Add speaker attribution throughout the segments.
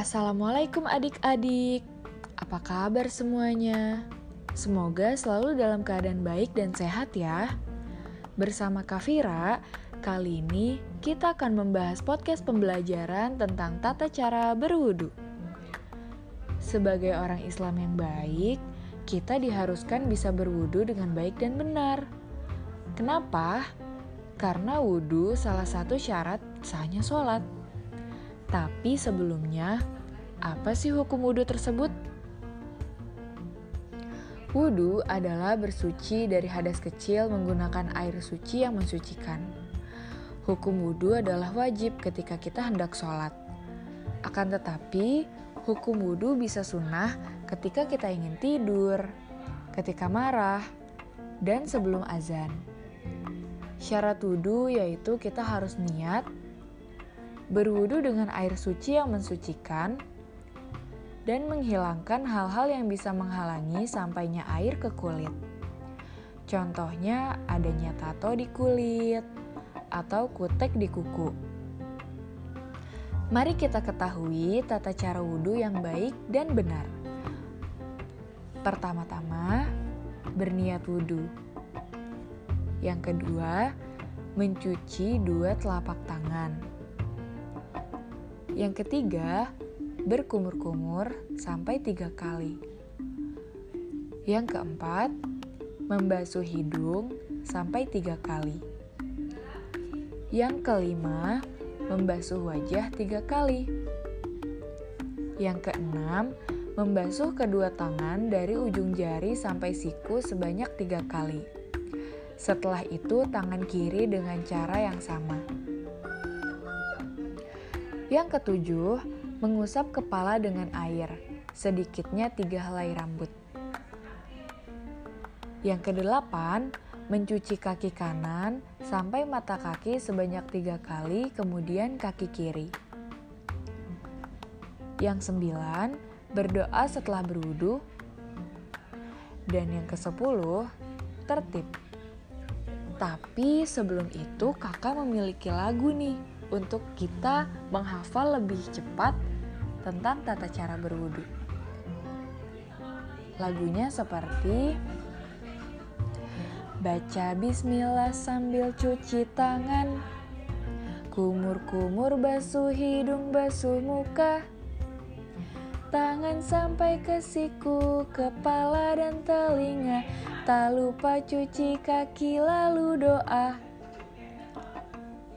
Speaker 1: Assalamualaikum adik-adik, apa kabar semuanya? Semoga selalu dalam keadaan baik dan sehat ya. Bersama Kavira, kali ini kita akan membahas podcast pembelajaran tentang tata cara berwudu. Sebagai orang Islam yang baik, kita diharuskan bisa berwudu dengan baik dan benar. Kenapa? Karena wudhu salah satu syarat sahnya sholat. Tapi sebelumnya, apa sih hukum wudhu tersebut? Wudhu adalah bersuci dari hadas kecil menggunakan air suci yang mensucikan. Hukum wudhu adalah wajib ketika kita hendak sholat. Akan tetapi, hukum wudhu bisa sunnah ketika kita ingin tidur, ketika marah, dan sebelum azan. Syarat wudhu yaitu kita harus niat, berwudu dengan air suci yang mensucikan, dan menghilangkan hal-hal yang bisa menghalangi sampainya air ke kulit. Contohnya adanya tato di kulit atau kutek di kuku. Mari kita ketahui tata cara wudhu yang baik dan benar. Pertama-tama, berniat wudhu. Yang kedua, mencuci dua telapak tangan. Yang ketiga, berkumur-kumur sampai tiga kali. Yang keempat, membasuh hidung sampai tiga kali. Yang kelima, membasuh wajah tiga kali. Yang keenam, membasuh kedua tangan dari ujung jari sampai siku sebanyak tiga kali. Setelah itu, tangan kiri dengan cara yang sama. Yang ketujuh, mengusap kepala dengan air, sedikitnya tiga helai rambut. Yang kedelapan, mencuci kaki kanan sampai mata kaki sebanyak tiga kali, kemudian kaki kiri. Yang sembilan, berdoa setelah berwudu. Dan yang kesepuluh, tertib. Tapi sebelum itu kakak memiliki lagu nih untuk kita menghafal lebih cepat tentang tata cara berwudu. Lagunya seperti Baca bismillah sambil cuci tangan Kumur-kumur basuh hidung basuh muka Tangan sampai ke siku, kepala dan telinga Tak lupa cuci kaki lalu doa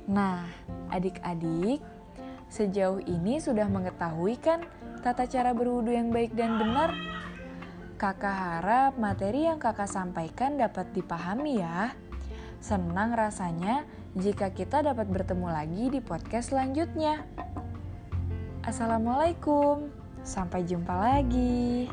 Speaker 1: Nah, adik-adik, sejauh ini sudah mengetahui kan tata cara berwudu yang baik dan benar? Kakak harap materi yang kakak sampaikan dapat dipahami ya. Senang rasanya jika kita dapat bertemu lagi di podcast selanjutnya. Assalamualaikum, sampai jumpa lagi.